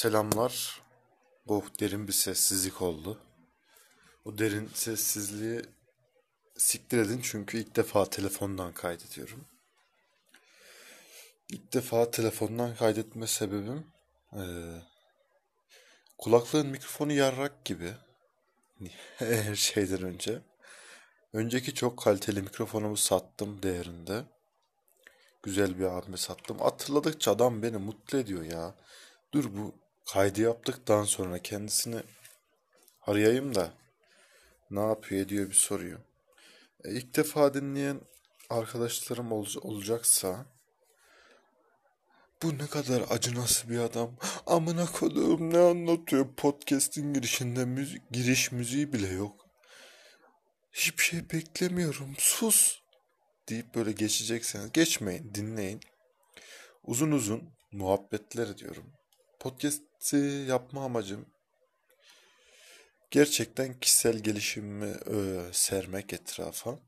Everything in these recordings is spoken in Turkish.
Selamlar. Bu derin bir sessizlik oldu. O derin sessizliği siktir edin çünkü ilk defa telefondan kaydediyorum. İlk defa telefondan kaydetme sebebim ee, kulaklığın mikrofonu yarrak gibi her şeyden önce. Önceki çok kaliteli mikrofonumu sattım değerinde. Güzel bir abime sattım. Hatırladıkça adam beni mutlu ediyor ya. Dur bu kaydı yaptıktan sonra kendisini arayayım da ne yapıyor ediyor bir soruyor. E, ilk defa dinleyen arkadaşlarım ol, olacaksa bu ne kadar acınası bir adam. Amına koduğum ne anlatıyor podcast'in girişinde müzik, giriş müziği bile yok. Hiçbir şey beklemiyorum. Sus deyip böyle geçecekseniz geçmeyin, dinleyin. Uzun uzun muhabbetler diyorum. Podcast'i yapma amacım gerçekten kişisel gelişimimi e, sermek etrafa.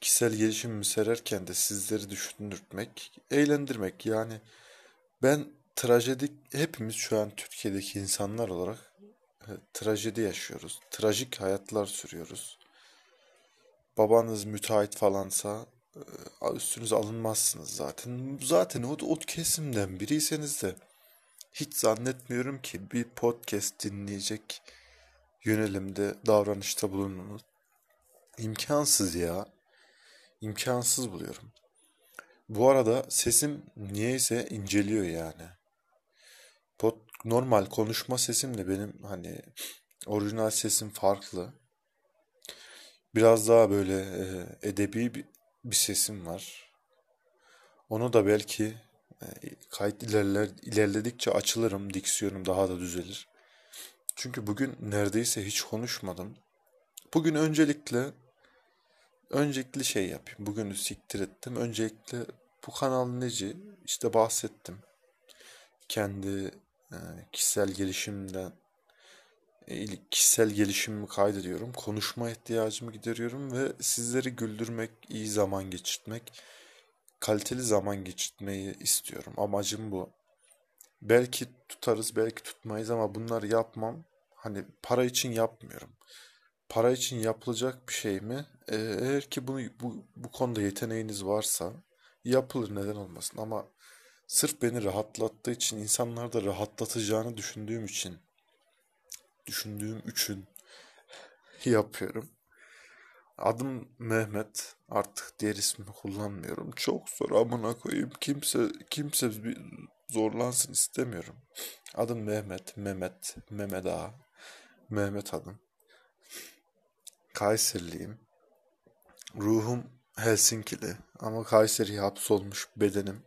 Kişisel gelişimimi sererken de sizleri düşündürtmek, eğlendirmek. Yani ben trajedik, hepimiz şu an Türkiye'deki insanlar olarak e, trajedi yaşıyoruz. Trajik hayatlar sürüyoruz. Babanız müteahhit falansa e, üstünüze alınmazsınız zaten. Zaten o, o kesimden biriyseniz de hiç zannetmiyorum ki bir podcast dinleyecek yönelimde davranışta bulunmanız imkansız ya. İmkansız buluyorum. Bu arada sesim niyeyse inceliyor yani. Pod, normal konuşma sesimle benim hani orijinal sesim farklı. Biraz daha böyle e, edebi bir, bir sesim var. Onu da belki kayıt ilerler, ilerledikçe açılırım, diksiyonum daha da düzelir. Çünkü bugün neredeyse hiç konuşmadım. Bugün öncelikle öncelikli şey yapayım. Bugünü siktir ettim. Öncelikle bu kanal neci? İşte bahsettim. Kendi e, kişisel gelişimden e, kişisel gelişimimi kaydediyorum. Konuşma ihtiyacımı gideriyorum ve sizleri güldürmek, iyi zaman geçirtmek kaliteli zaman geçirmeyi istiyorum. Amacım bu. Belki tutarız, belki tutmayız ama bunları yapmam. Hani para için yapmıyorum. Para için yapılacak bir şey mi? Ee, eğer ki bunu bu, bu konuda yeteneğiniz varsa yapılır neden olmasın ama sırf beni rahatlattığı için insanlar da rahatlatacağını düşündüğüm için düşündüğüm için yapıyorum. Adım Mehmet. Artık diğer ismimi kullanmıyorum. Çok zor amına koyayım. Kimse kimse bir zorlansın istemiyorum. Adım Mehmet, Mehmet, Mehmet Ağa. Mehmet adım. Kayserliyim. Ruhum Helsinkili ama Kayseri'ye hapsolmuş bedenim.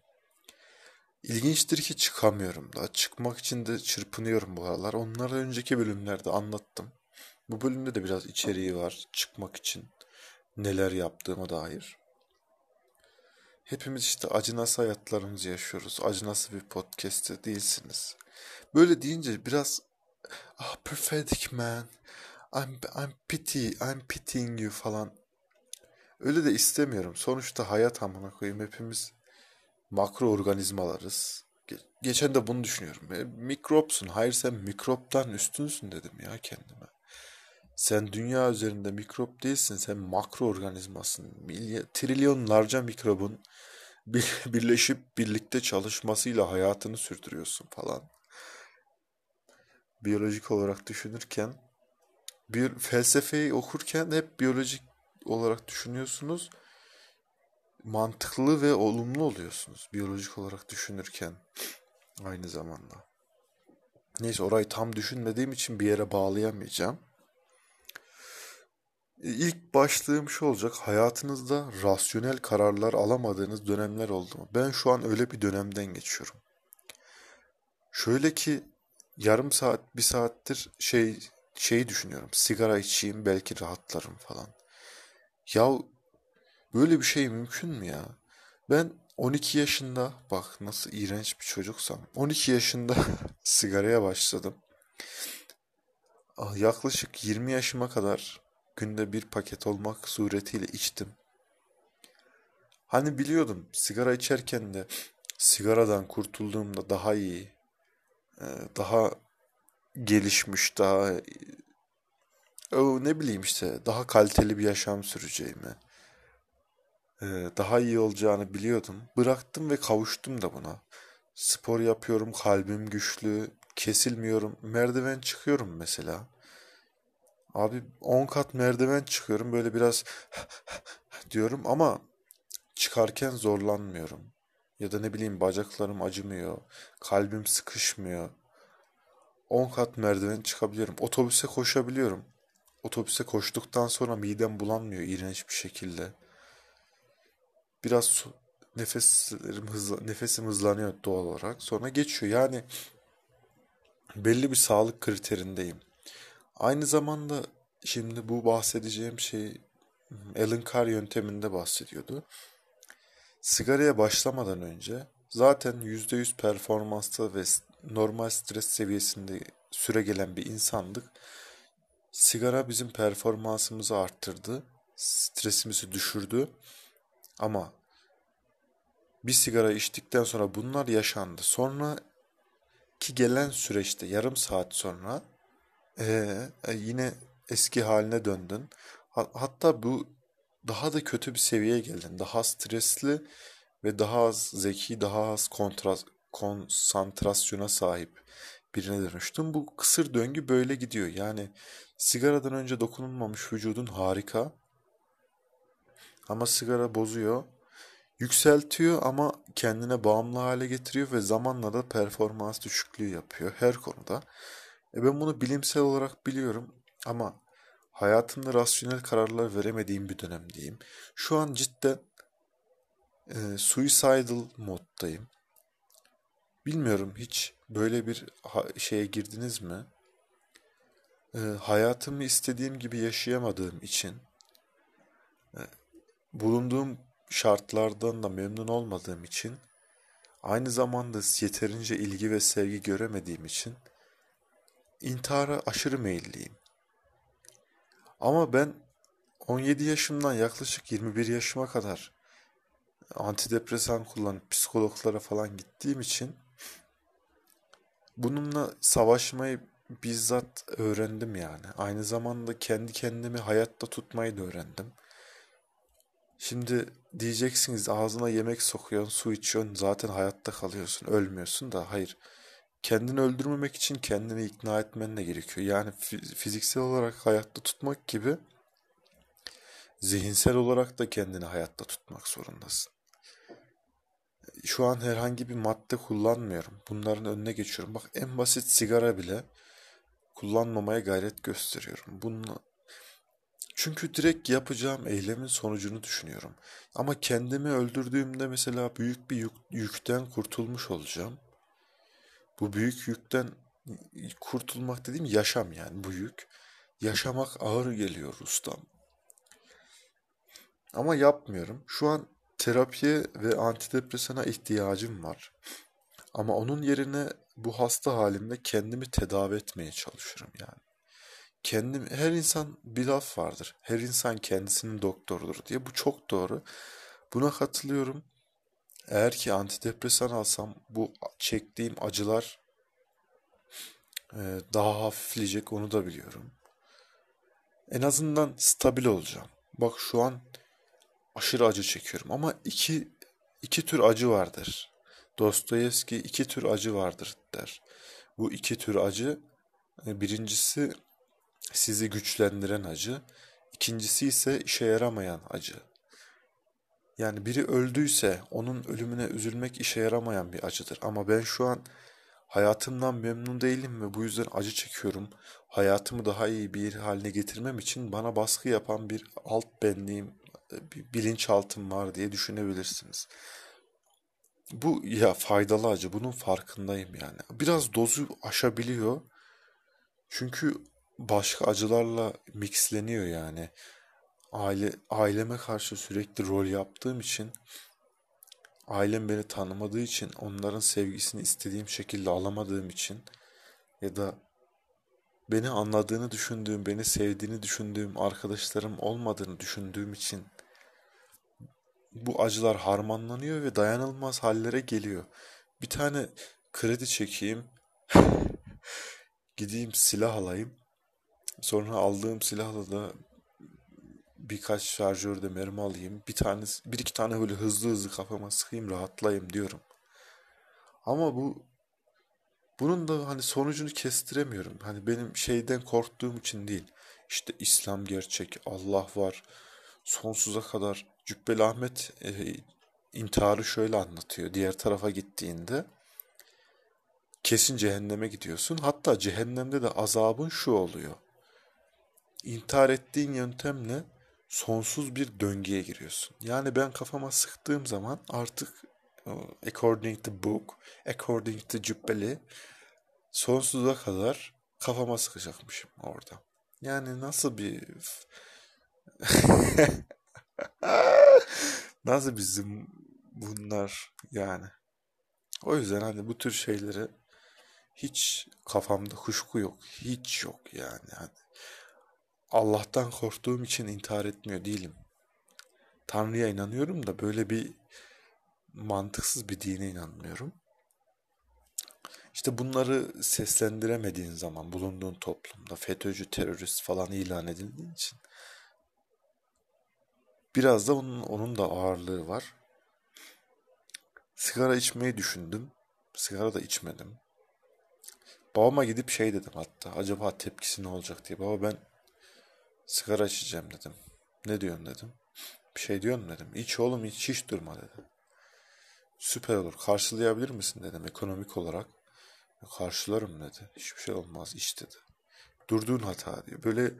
İlginçtir ki çıkamıyorum da. Çıkmak için de çırpınıyorum bu aralar. Onları önceki bölümlerde anlattım. Bu bölümde de biraz içeriği var çıkmak için neler yaptığıma dair. Hepimiz işte acınası hayatlarımızı yaşıyoruz. Acınası bir podcast'te değilsiniz. Böyle deyince biraz ah pathetic man. I'm, I'm pity, I'm pitying you falan. Öyle de istemiyorum. Sonuçta hayat amına koyayım hepimiz makro organizmalarız. Geçen de bunu düşünüyorum. E, mikropsun. Hayır sen mikroptan üstünsün dedim ya kendime. Sen dünya üzerinde mikrop değilsin, sen makro organizmasın. Milyon, trilyonlarca mikrobun birleşip birlikte çalışmasıyla hayatını sürdürüyorsun falan. Biyolojik olarak düşünürken, bir felsefeyi okurken hep biyolojik olarak düşünüyorsunuz. Mantıklı ve olumlu oluyorsunuz biyolojik olarak düşünürken aynı zamanda. Neyse orayı tam düşünmediğim için bir yere bağlayamayacağım. E, ilk başlığım şu olacak. Hayatınızda rasyonel kararlar alamadığınız dönemler oldu mu? Ben şu an öyle bir dönemden geçiyorum. Şöyle ki yarım saat, bir saattir şey şeyi düşünüyorum. Sigara içeyim belki rahatlarım falan. Ya böyle bir şey mümkün mü ya? Ben 12 yaşında bak nasıl iğrenç bir çocuksam. 12 yaşında sigaraya başladım. Ah, yaklaşık 20 yaşıma kadar günde bir paket olmak suretiyle içtim. Hani biliyordum sigara içerken de sigaradan kurtulduğumda daha iyi e, daha gelişmiş, daha o ne bileyim işte daha kaliteli bir yaşam süreceğimi, e, daha iyi olacağını biliyordum. Bıraktım ve kavuştum da buna. Spor yapıyorum, kalbim güçlü, kesilmiyorum. Merdiven çıkıyorum mesela. Abi 10 kat merdiven çıkıyorum böyle biraz diyorum ama çıkarken zorlanmıyorum. Ya da ne bileyim bacaklarım acımıyor, kalbim sıkışmıyor. 10 kat merdiven çıkabiliyorum. Otobüse koşabiliyorum. Otobüse koştuktan sonra midem bulanmıyor iğrenç bir şekilde. Biraz su, nefeslerim hızla, nefesim hızlanıyor doğal olarak. Sonra geçiyor. Yani belli bir sağlık kriterindeyim. Aynı zamanda şimdi bu bahsedeceğim şey Alan Carr yönteminde bahsediyordu. Sigaraya başlamadan önce zaten %100 performansta ve normal stres seviyesinde süre gelen bir insandık. Sigara bizim performansımızı arttırdı, stresimizi düşürdü. Ama bir sigara içtikten sonra bunlar yaşandı. Sonra ki gelen süreçte yarım saat sonra ee, yine eski haline döndün. Hatta bu daha da kötü bir seviyeye geldin. Daha stresli ve daha az zeki, daha az kontrast, konsantrasyona sahip birine dönüştün. Bu kısır döngü böyle gidiyor. Yani sigaradan önce dokunulmamış vücudun harika. Ama sigara bozuyor. Yükseltiyor ama kendine bağımlı hale getiriyor ve zamanla da performans düşüklüğü yapıyor her konuda. E ben bunu bilimsel olarak biliyorum ama hayatımda rasyonel kararlar veremediğim bir dönemdeyim. Şu an cidden e, suicidal moddayım. Bilmiyorum hiç böyle bir şeye girdiniz mi? E, hayatımı istediğim gibi yaşayamadığım için e, bulunduğum şartlardan da memnun olmadığım için aynı zamanda yeterince ilgi ve sevgi göremediğim için intihara aşırı meyilliyim. Ama ben 17 yaşımdan yaklaşık 21 yaşıma kadar antidepresan kullanıp psikologlara falan gittiğim için bununla savaşmayı bizzat öğrendim yani. Aynı zamanda kendi kendimi hayatta tutmayı da öğrendim. Şimdi diyeceksiniz ağzına yemek sokuyorsun, su içiyorsun, zaten hayatta kalıyorsun, ölmüyorsun da hayır. Kendini öldürmemek için kendini ikna etmen de gerekiyor. Yani fiziksel olarak hayatta tutmak gibi zihinsel olarak da kendini hayatta tutmak zorundasın. Şu an herhangi bir madde kullanmıyorum. Bunların önüne geçiyorum. Bak en basit sigara bile kullanmamaya gayret gösteriyorum. Bununla çünkü direkt yapacağım eylemin sonucunu düşünüyorum. Ama kendimi öldürdüğümde mesela büyük bir yük, yükten kurtulmuş olacağım. Bu büyük yükten kurtulmak dediğim yaşam yani bu yük. Yaşamak ağır geliyor ustam. Ama yapmıyorum. Şu an terapiye ve antidepresana ihtiyacım var. Ama onun yerine bu hasta halimle kendimi tedavi etmeye çalışıyorum yani kendim her insan bir laf vardır. Her insan kendisinin doktorudur diye. Bu çok doğru. Buna katılıyorum. Eğer ki antidepresan alsam bu çektiğim acılar e, daha hafifleyecek onu da biliyorum. En azından stabil olacağım. Bak şu an aşırı acı çekiyorum ama iki iki tür acı vardır. Dostoyevski iki tür acı vardır der. Bu iki tür acı e, birincisi sizi güçlendiren acı, ikincisi ise işe yaramayan acı. Yani biri öldüyse onun ölümüne üzülmek işe yaramayan bir acıdır. Ama ben şu an hayatımdan memnun değilim ve bu yüzden acı çekiyorum. Hayatımı daha iyi bir haline getirmem için bana baskı yapan bir alt benliğim, bir bilinçaltım var diye düşünebilirsiniz. Bu ya faydalı acı, bunun farkındayım yani. Biraz dozu aşabiliyor. Çünkü başka acılarla mixleniyor yani. Aile aileme karşı sürekli rol yaptığım için ailem beni tanımadığı için onların sevgisini istediğim şekilde alamadığım için ya da beni anladığını düşündüğüm, beni sevdiğini düşündüğüm arkadaşlarım olmadığını düşündüğüm için bu acılar harmanlanıyor ve dayanılmaz hallere geliyor. Bir tane kredi çekeyim, Gideyim silah alayım. Sonra aldığım silahla da birkaç şarjörde mermi alayım. Bir tane, bir iki tane böyle hızlı hızlı kafama sıkayım rahatlayayım diyorum. Ama bu bunun da hani sonucunu kestiremiyorum. Hani benim şeyden korktuğum için değil. İşte İslam gerçek, Allah var. Sonsuza kadar Cübbeli Ahmet e, intiharı şöyle anlatıyor. Diğer tarafa gittiğinde kesin cehenneme gidiyorsun. Hatta cehennemde de azabın şu oluyor. İntihar ettiğin yöntemle sonsuz bir döngüye giriyorsun. Yani ben kafama sıktığım zaman artık according to book, according to Cübbeli sonsuza kadar kafama sıkacakmışım orada. Yani nasıl bir nasıl bizim bunlar yani. O yüzden hani bu tür şeyleri hiç kafamda kuşku yok. Hiç yok yani. Hani Allah'tan korktuğum için intihar etmiyor değilim. Tanrı'ya inanıyorum da böyle bir mantıksız bir dine inanmıyorum. İşte bunları seslendiremediğin zaman bulunduğun toplumda FETÖ'cü, terörist falan ilan edildiğin için biraz da onun, onun da ağırlığı var. Sigara içmeyi düşündüm. Sigara da içmedim. Babama gidip şey dedim hatta. Acaba tepkisi ne olacak diye. Baba ben sigara içeceğim dedim. Ne diyorsun dedim. Bir şey diyorsun dedim. İç oğlum hiç hiç durma dedi. Süper olur. Karşılayabilir misin dedim ekonomik olarak. Karşılarım dedi. Hiçbir şey olmaz iç dedi. Durduğun hata diyor. Böyle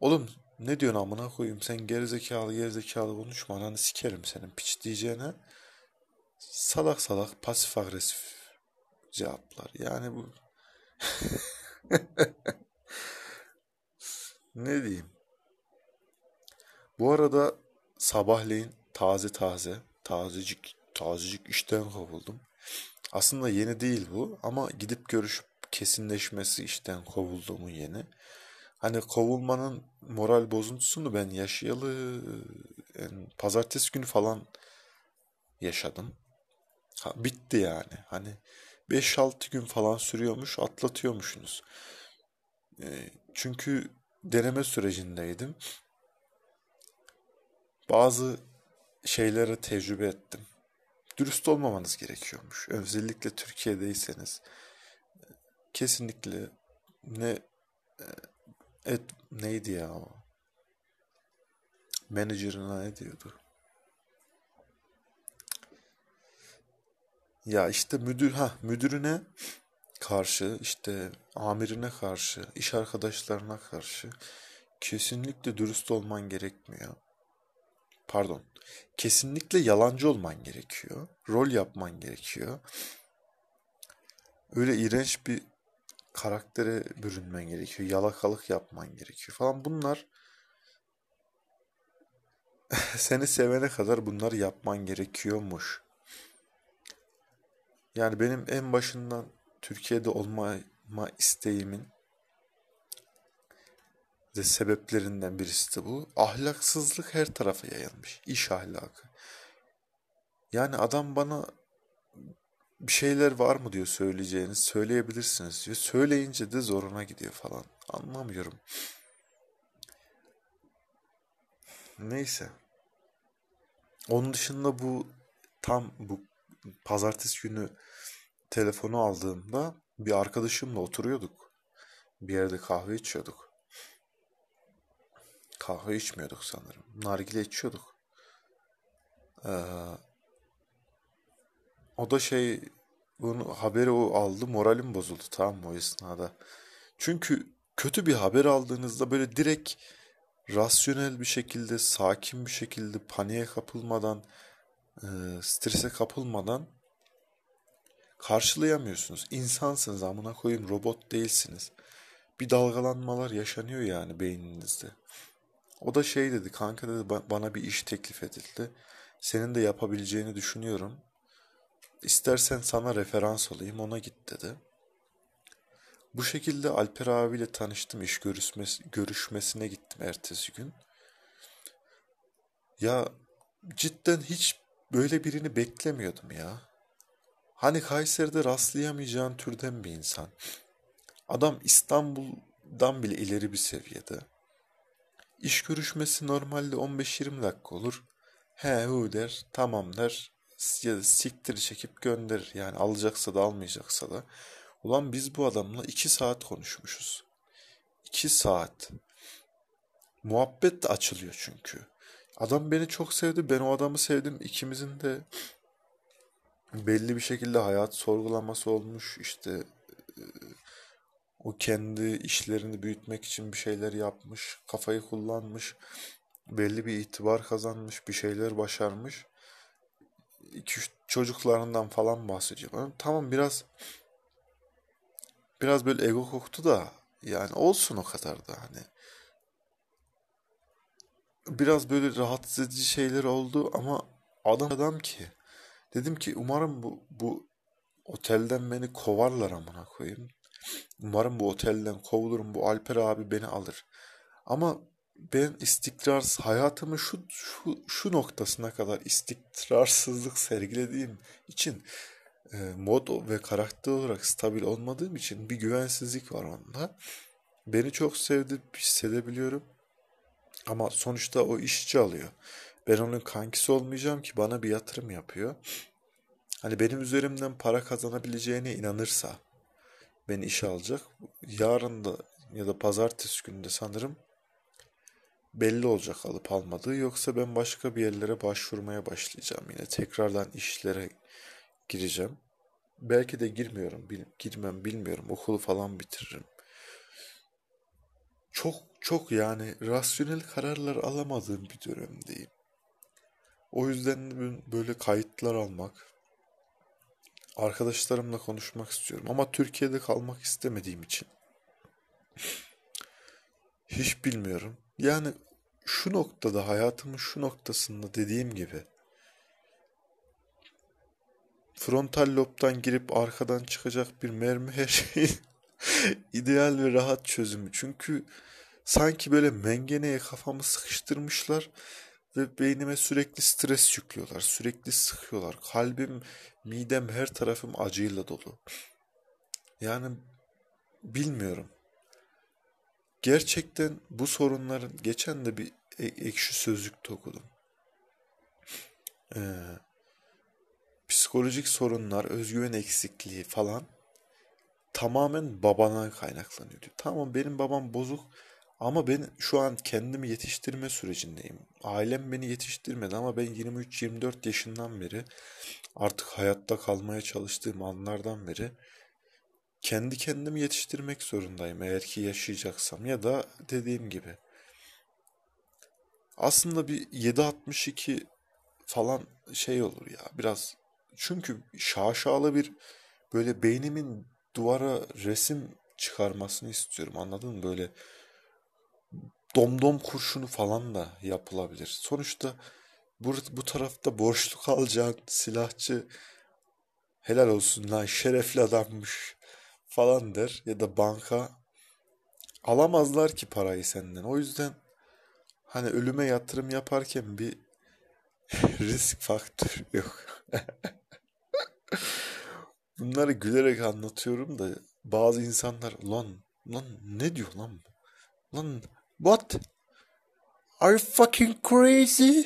oğlum ne diyorsun amına koyayım sen gerizekalı gerizekalı konuşma ananı sikerim senin piç diyeceğine salak salak pasif agresif cevaplar. Yani bu ne diyeyim? Bu arada sabahleyin taze taze tazecik tazecik işten kovuldum. Aslında yeni değil bu ama gidip görüşüp kesinleşmesi işten kovulduğumun yeni. Hani kovulmanın moral bozuntusunu ben yaşayalı yani pazartesi günü falan yaşadım. Ha, bitti yani. Hani 5-6 gün falan sürüyormuş, atlatıyormuşsunuz. E, çünkü deneme sürecindeydim. Bazı şeylere tecrübe ettim. Dürüst olmamanız gerekiyormuş. Özellikle Türkiye'deyseniz. Kesinlikle ne e, et neydi ya o? Menajerine ne diyordu? Ya işte müdür ha müdürüne karşı işte amirine karşı iş arkadaşlarına karşı kesinlikle dürüst olman gerekmiyor. Pardon. Kesinlikle yalancı olman gerekiyor. Rol yapman gerekiyor. Öyle iğrenç bir karaktere bürünmen gerekiyor. Yalakalık yapman gerekiyor falan. Bunlar seni sevene kadar bunları yapman gerekiyormuş. Yani benim en başından Türkiye'de olma isteğimin de sebeplerinden birisi de bu. Ahlaksızlık her tarafa yayılmış. İş ahlakı. Yani adam bana bir şeyler var mı diyor söyleyeceğiniz. Söyleyebilirsiniz diyor. Söyleyince de zoruna gidiyor falan. Anlamıyorum. Neyse. Onun dışında bu tam bu pazartesi günü telefonu aldığımda bir arkadaşımla oturuyorduk. Bir yerde kahve içiyorduk. Kahve içmiyorduk sanırım. Nargile içiyorduk. Ee, o da şey bunu haberi o aldı moralim bozuldu tamam mı o esnada. Çünkü kötü bir haber aldığınızda böyle direkt rasyonel bir şekilde, sakin bir şekilde, paniğe kapılmadan, e, strese kapılmadan karşılayamıyorsunuz. İnsansınız amına koyayım robot değilsiniz. Bir dalgalanmalar yaşanıyor yani beyninizde. O da şey dedi kanka dedi bana bir iş teklif edildi. Senin de yapabileceğini düşünüyorum. İstersen sana referans olayım ona git dedi. Bu şekilde Alper abiyle tanıştım iş görüşmesi, görüşmesine gittim ertesi gün. Ya cidden hiç böyle birini beklemiyordum ya. Hani Kayseri'de rastlayamayacağın türden bir insan. Adam İstanbul'dan bile ileri bir seviyede. İş görüşmesi normalde 15-20 dakika olur. He hu der, tamam der. Ya da siktir çekip gönderir. Yani alacaksa da almayacaksa da. Ulan biz bu adamla 2 saat konuşmuşuz. 2 saat. Muhabbet de açılıyor çünkü. Adam beni çok sevdi. Ben o adamı sevdim. İkimizin de belli bir şekilde hayat sorgulaması olmuş. İşte o kendi işlerini büyütmek için bir şeyler yapmış. Kafayı kullanmış. Belli bir itibar kazanmış. Bir şeyler başarmış. İki üç çocuklarından falan bahsediyor. Tamam biraz biraz böyle ego koktu da yani olsun o kadar da hani biraz böyle rahatsız edici şeyler oldu ama adam adam ki dedim ki umarım bu bu otelden beni kovarlar amına koyayım. Umarım bu otelden kovulurum bu Alper abi beni alır. Ama ben istikrarsız hayatımı şu, şu, şu noktasına kadar istikrarsızlık sergilediğim için e, mod ve karakter olarak stabil olmadığım için bir güvensizlik var onda. Beni çok sevdi hissedebiliyorum. Ama sonuçta o işçi alıyor. Ben onun kankisi olmayacağım ki bana bir yatırım yapıyor. Hani benim üzerimden para kazanabileceğine inanırsa beni işe alacak. Yarın da ya da pazartesi günde sanırım belli olacak alıp almadığı. Yoksa ben başka bir yerlere başvurmaya başlayacağım. Yine tekrardan işlere gireceğim. Belki de girmiyorum, bil, girmem bilmiyorum. Okulu falan bitiririm. Çok çok yani rasyonel kararlar alamadığım bir dönemdeyim. O yüzden böyle kayıtlar almak, arkadaşlarımla konuşmak istiyorum. Ama Türkiye'de kalmak istemediğim için hiç bilmiyorum. Yani şu noktada hayatımın şu noktasında dediğim gibi frontal lobdan girip arkadan çıkacak bir mermi her şeyin ideal ve rahat çözümü. Çünkü sanki böyle mengeneye kafamı sıkıştırmışlar ve beynime sürekli stres yüklüyorlar. Sürekli sıkıyorlar. Kalbim, midem, her tarafım acıyla dolu. Yani bilmiyorum. Gerçekten bu sorunların geçen de bir e, ekşi sözlükte okudum. Ee, psikolojik sorunlar, özgüven eksikliği falan tamamen babana kaynaklanıyor. Tamam benim babam bozuk ama ben şu an kendimi yetiştirme sürecindeyim. Ailem beni yetiştirmedi ama ben 23-24 yaşından beri artık hayatta kalmaya çalıştığım anlardan beri kendi kendimi yetiştirmek zorundayım eğer ki yaşayacaksam ya da dediğim gibi aslında bir 7.62 falan şey olur ya biraz çünkü şaşalı bir böyle beynimin duvara resim çıkarmasını istiyorum anladın mı böyle domdom kurşunu falan da yapılabilir. Sonuçta bu, bu tarafta borçlu kalacağın silahçı helal olsun lan şerefli adammış falan der ya da banka alamazlar ki parayı senden. O yüzden hani ölüme yatırım yaparken bir risk faktörü yok. Bunları gülerek anlatıyorum da bazı insanlar lan lan ne diyor lan Lan what? Are you fucking crazy?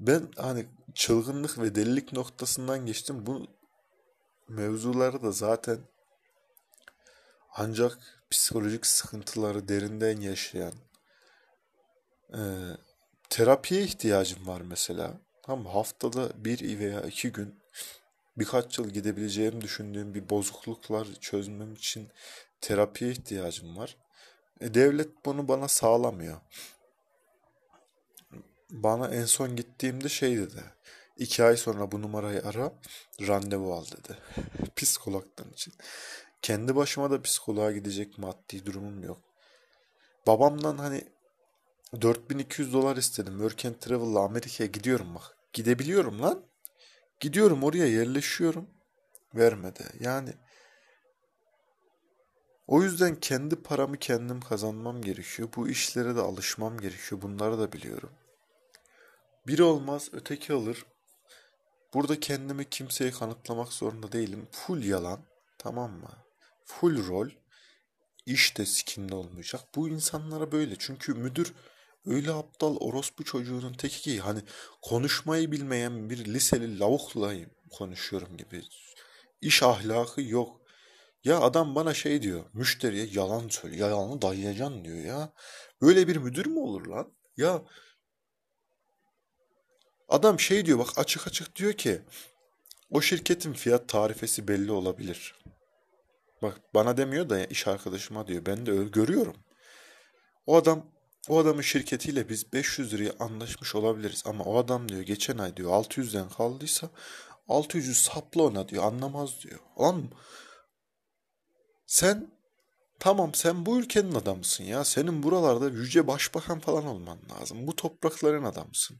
Ben hani çılgınlık ve delilik noktasından geçtim. Bu mevzuları da zaten ancak psikolojik sıkıntıları derinden yaşayan e, terapiye ihtiyacım var mesela. Tam haftada bir veya iki gün birkaç yıl gidebileceğimi düşündüğüm bir bozukluklar çözmem için terapiye ihtiyacım var. E, devlet bunu bana sağlamıyor. Bana en son gittiğimde şey dedi. İki ay sonra bu numarayı ara, randevu al dedi. Psikologdan için. Kendi başıma da psikoloğa gidecek maddi durumum yok. Babamdan hani 4200 dolar istedim. Work and Travel'la Amerika'ya gidiyorum bak. Gidebiliyorum lan. Gidiyorum oraya yerleşiyorum. Vermedi. Yani o yüzden kendi paramı kendim kazanmam gerekiyor. Bu işlere de alışmam gerekiyor. Bunları da biliyorum. Biri olmaz öteki alır. Burada kendimi kimseye kanıtlamak zorunda değilim. Full yalan. Tamam mı? Full rol. İş de skinde olmayacak. Bu insanlara böyle. Çünkü müdür öyle aptal orospu çocuğunun teki ki hani konuşmayı bilmeyen bir liseli lavukla konuşuyorum gibi. İş ahlakı yok. Ya adam bana şey diyor. Müşteriye yalan söyle. Yalanı dayayacaksın diyor ya. Böyle bir müdür mü olur lan? Ya adam şey diyor bak açık açık diyor ki o şirketin fiyat tarifesi belli olabilir. Bak bana demiyor da iş arkadaşıma diyor. Ben de öyle görüyorum. O adam o adamın şirketiyle biz 500 liraya anlaşmış olabiliriz ama o adam diyor geçen ay diyor 600'den kaldıysa 600'ü sapla ona diyor anlamaz diyor. Lan sen tamam sen bu ülkenin adamısın ya. Senin buralarda yüce başbakan falan olman lazım. Bu toprakların adamısın.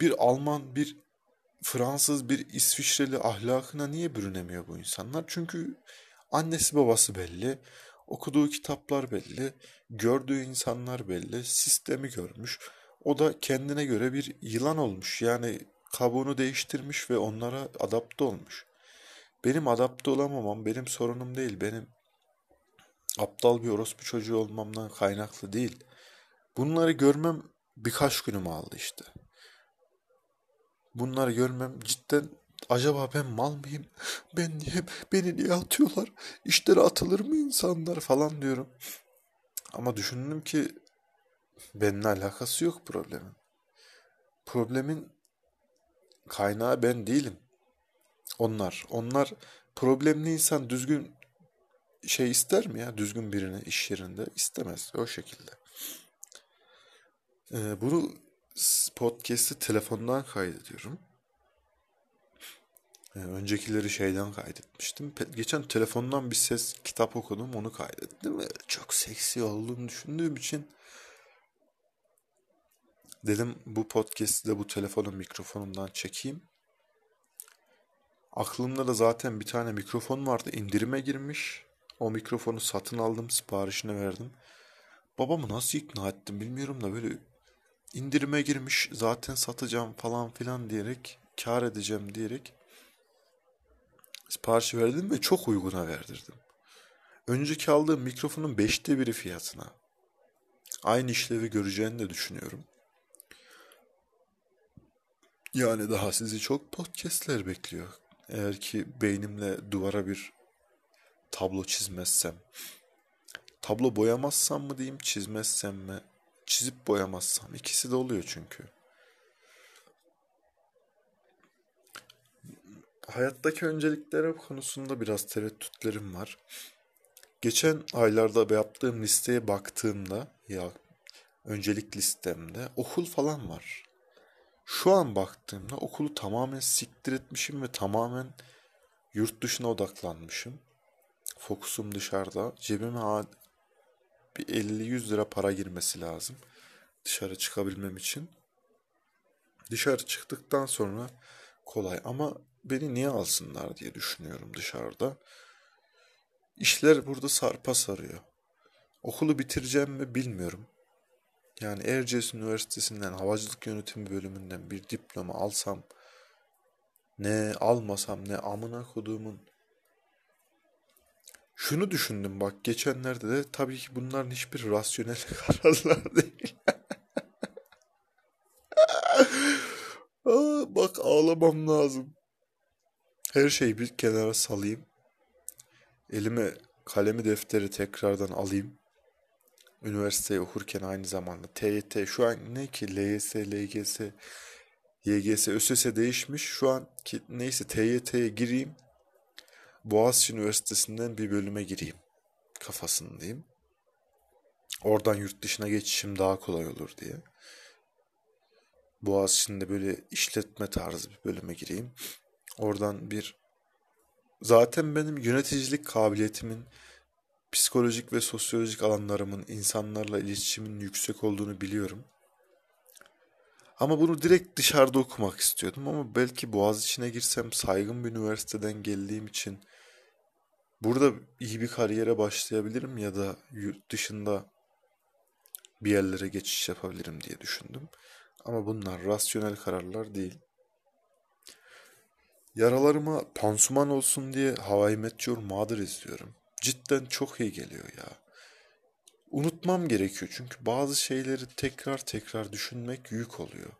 Bir Alman, bir Fransız, bir İsviçreli ahlakına niye bürünemiyor bu insanlar? Çünkü annesi babası belli, okuduğu kitaplar belli, gördüğü insanlar belli, sistemi görmüş. O da kendine göre bir yılan olmuş. Yani kabuğunu değiştirmiş ve onlara adapte olmuş. Benim adapte olamamam benim sorunum değil. Benim aptal bir orospu çocuğu olmamdan kaynaklı değil. Bunları görmem birkaç günümü aldı işte. Bunları görmem cidden acaba ben mal mıyım? Ben niye beni niye atıyorlar? İşlere atılır mı insanlar falan diyorum. Ama düşündüm ki benimle alakası yok problemin. Problemin kaynağı ben değilim. Onlar. Onlar problemli insan düzgün şey ister mi ya? Düzgün birini iş yerinde istemez. O şekilde. Ee, bunu podcast'i telefondan kaydediyorum. Ee, öncekileri şeyden kaydetmiştim. Geçen telefondan bir ses kitap okudum onu kaydettim. Ve çok seksi olduğunu düşündüğüm için dedim bu podcast'i de bu telefonun mikrofonundan çekeyim. Aklımda da zaten bir tane mikrofon vardı. indirime girmiş. O mikrofonu satın aldım. Siparişini verdim. Babamı nasıl ikna ettim bilmiyorum da böyle indirime girmiş. Zaten satacağım falan filan diyerek kar edeceğim diyerek siparişi verdim ve çok uyguna verdirdim. Önceki aldığım mikrofonun beşte biri fiyatına. Aynı işlevi göreceğini de düşünüyorum. Yani daha sizi çok podcastler bekliyor. Eğer ki beynimle duvara bir tablo çizmezsem. Tablo boyamazsam mı diyeyim, çizmezsem mi? Çizip boyamazsam. ikisi de oluyor çünkü. Hayattaki öncelikler konusunda biraz tereddütlerim var. Geçen aylarda yaptığım listeye baktığımda ya öncelik listemde okul falan var. Şu an baktığımda okulu tamamen siktir etmişim ve tamamen yurt dışına odaklanmışım. Fokusum dışarıda. Cebime bir 50-100 lira para girmesi lazım. Dışarı çıkabilmem için. Dışarı çıktıktan sonra kolay ama beni niye alsınlar diye düşünüyorum dışarıda. İşler burada sarpa sarıyor. Okulu bitireceğim mi bilmiyorum. Yani Erciyes Üniversitesi'nden havacılık yönetimi bölümünden bir diploma alsam ne almasam ne amına koduğumun şunu düşündüm bak geçenlerde de tabii ki bunların hiçbir rasyonel kararlar değil. Aa, bak ağlamam lazım. Her şeyi bir kenara salayım. Elime kalemi defteri tekrardan alayım üniversiteyi okurken aynı zamanda TYT şu an ne ki LYS, LGS, YGS, ÖSS değişmiş. Şu an ki neyse TYT'ye gireyim. Boğaziçi Üniversitesi'nden bir bölüme gireyim kafasındayım. Oradan yurt dışına geçişim daha kolay olur diye. Boğaziçi'nde böyle işletme tarzı bir bölüme gireyim. Oradan bir zaten benim yöneticilik kabiliyetimin psikolojik ve sosyolojik alanlarımın insanlarla iletişimin yüksek olduğunu biliyorum. Ama bunu direkt dışarıda okumak istiyordum ama belki Boğaziçi'ne girsem saygın bir üniversiteden geldiğim için burada iyi bir kariyere başlayabilirim ya da yurt dışında bir yerlere geçiş yapabilirim diye düşündüm. Ama bunlar rasyonel kararlar değil. Yaralarıma pansuman olsun diye Hawaii Meteor Mother izliyorum. Cidden çok iyi geliyor ya. Unutmam gerekiyor çünkü bazı şeyleri tekrar tekrar düşünmek yük oluyor.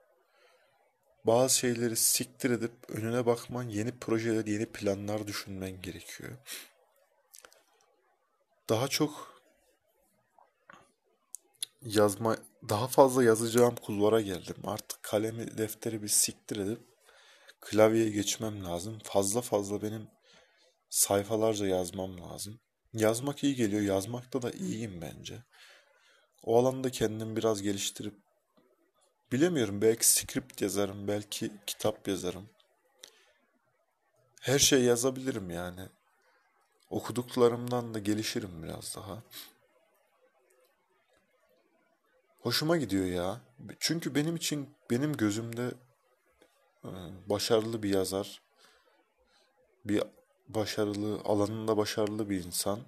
Bazı şeyleri siktir edip önüne bakman, yeni projeler, yeni planlar düşünmen gerekiyor. Daha çok yazma, daha fazla yazacağım kulvara geldim. Artık kalemi, defteri bir siktir edip klavyeye geçmem lazım. Fazla fazla benim sayfalarca yazmam lazım. Yazmak iyi geliyor. Yazmakta da iyiyim bence. O alanda kendimi biraz geliştirip bilemiyorum belki script yazarım, belki kitap yazarım. Her şey yazabilirim yani. Okuduklarımdan da gelişirim biraz daha. Hoşuma gidiyor ya. Çünkü benim için benim gözümde e, başarılı bir yazar, bir başarılı alanında başarılı bir insan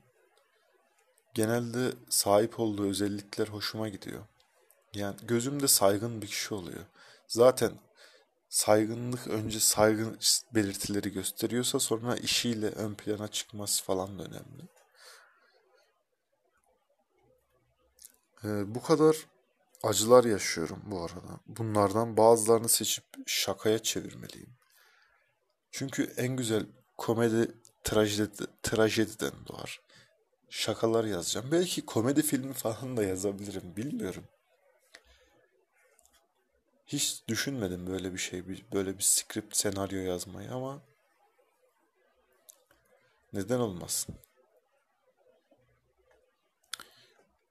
genelde sahip olduğu özellikler hoşuma gidiyor. Yani gözümde saygın bir kişi oluyor. Zaten saygınlık önce saygın belirtileri gösteriyorsa sonra işiyle ön plana çıkması falan da önemli. Ee, bu kadar acılar yaşıyorum bu arada. Bunlardan bazılarını seçip şakaya çevirmeliyim. Çünkü en güzel komedi trajedi, trajediden doğar. Şakalar yazacağım. Belki komedi filmi falan da yazabilirim. Bilmiyorum. Hiç düşünmedim böyle bir şey, böyle bir script senaryo yazmayı ama neden olmasın?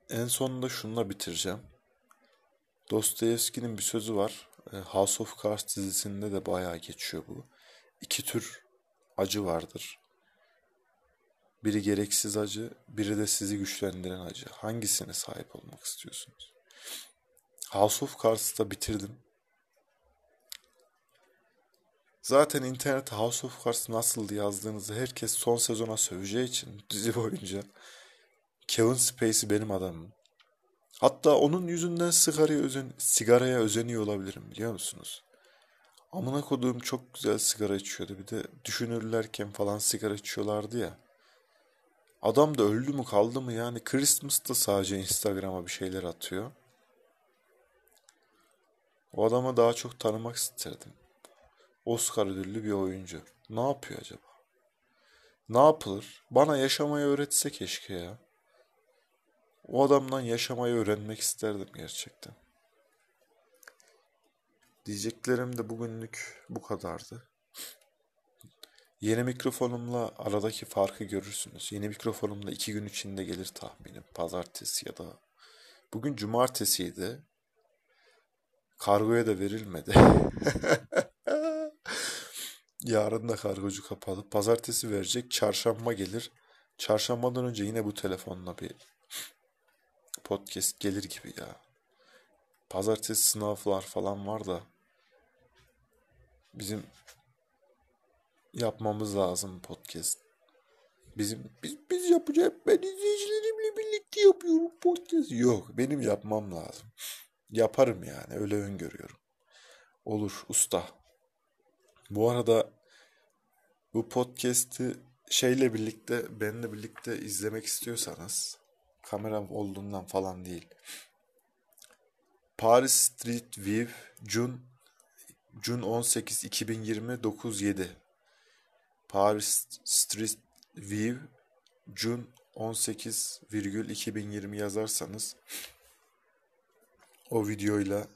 En sonunda şununla bitireceğim. Dostoyevski'nin bir sözü var. E, House of Cards dizisinde de bayağı geçiyor bu. İki tür acı vardır. Biri gereksiz acı, biri de sizi güçlendiren acı. Hangisine sahip olmak istiyorsunuz? House of Cards'ı bitirdim. Zaten internet House of Cards nasıldı yazdığınızı herkes son sezona söveceği için dizi boyunca Kevin Spacey benim adamım. Hatta onun yüzünden sigaraya, özen, sigaraya özeniyor olabilirim biliyor musunuz? Amına koduğum çok güzel sigara içiyordu. Bir de düşünürlerken falan sigara içiyorlardı ya. Adam da öldü mü kaldı mı yani Christmas'ta sadece Instagram'a bir şeyler atıyor. O adamı daha çok tanımak isterdim. Oscar ödüllü bir oyuncu. Ne yapıyor acaba? Ne yapılır? Bana yaşamayı öğretse keşke ya. O adamdan yaşamayı öğrenmek isterdim gerçekten. Diyeceklerim de bugünlük bu kadardı. Yeni mikrofonumla aradaki farkı görürsünüz. Yeni mikrofonumla iki gün içinde gelir tahminim. Pazartesi ya da bugün cumartesiydi. Kargoya da verilmedi. Yarın da kargocu kapalı. Pazartesi verecek. Çarşamba gelir. Çarşambadan önce yine bu telefonla bir podcast gelir gibi ya. Pazartesi sınavlar falan var da bizim yapmamız lazım podcast. Bizim biz, biz yapacağız. Ben izleyicilerimle birlikte yapıyorum podcast. Yok benim yapmam lazım. Yaparım yani öyle öngörüyorum. Olur usta. Bu arada bu podcast'i şeyle birlikte benimle birlikte izlemek istiyorsanız kameram olduğundan falan değil. Paris Street View June June 18 2020 9.7 Paris Street View June 18 virgül 2020 yazarsanız o videoyla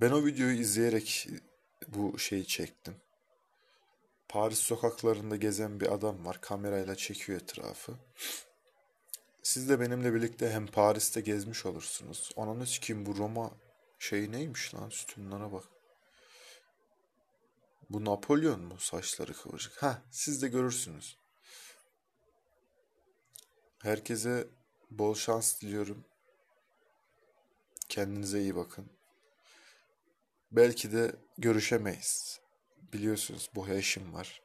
ben o videoyu izleyerek bu şeyi çektim. Paris sokaklarında gezen bir adam var. Kamerayla çekiyor etrafı. Siz de benimle birlikte hem Paris'te gezmiş olursunuz. Ananı kim bu Roma şey neymiş lan sütunlara bak. Bu Napolyon mu saçları kıvırcık? Ha siz de görürsünüz. Herkese bol şans diliyorum. Kendinize iyi bakın. Belki de görüşemeyiz. Biliyorsunuz bu yaşım var.